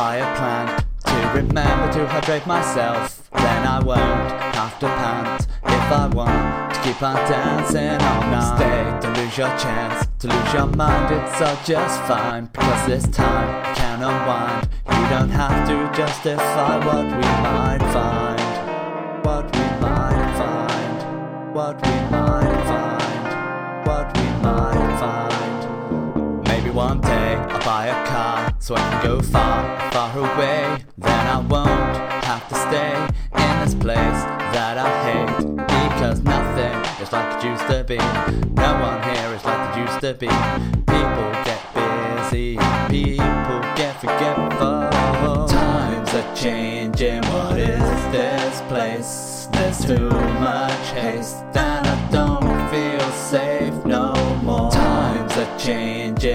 buy a plant to remember to hydrate myself. Then I won't have to pant if I want to keep on dancing all night. Stay, don't lose your chance to lose your mind. It's all just fine because this time can unwind. You don't have to justify what we might find. What we might find. What we might I'll buy a car so I can go far, far away. Then I won't have to stay in this place that I hate because nothing is like it used to be. No one here is like it used to be. People get busy, people get forgetful. Times are changing. What is this place? There's too much haste, and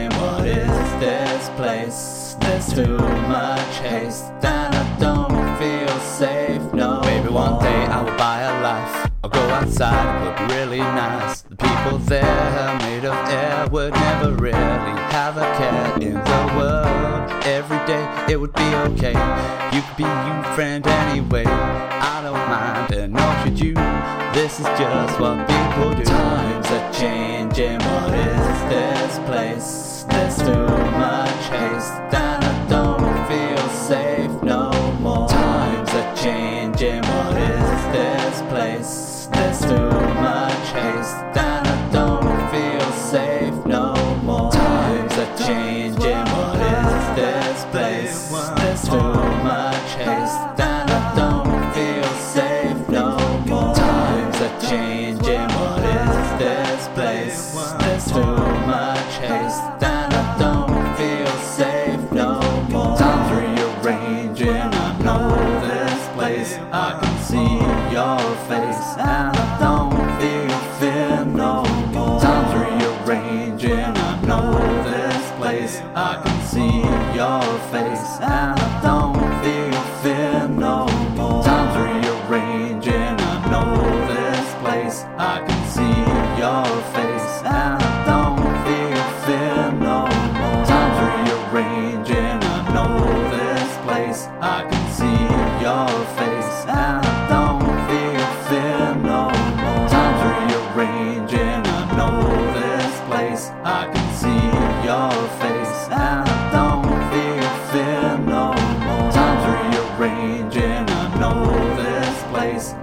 What is this place? There's too much haste, and I don't feel safe no Maybe one day I will buy a life. I'll go outside, would really nice. The people there, made of air, would never really have a care in the world. Every day it would be okay. You could be you, friend, anyway. I don't mind, and nor should you. This is just what people do. Times are changing. What is this place? Haste, and I don't feel safe no more. Times are changing. What is this place? There's too much haste, and I don't feel safe no more. Times are changing. What is this place? There's too much haste, see your face, and I don't feel fear no more. Time's rearranging. I know this place. I can see your face, and I don't feel fear no more. Time's rearranging. I know this place. I can see your face, and I don't feel fear no more. Time's rearranging. I know this place. I can see your face, and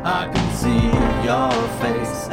I can see your face,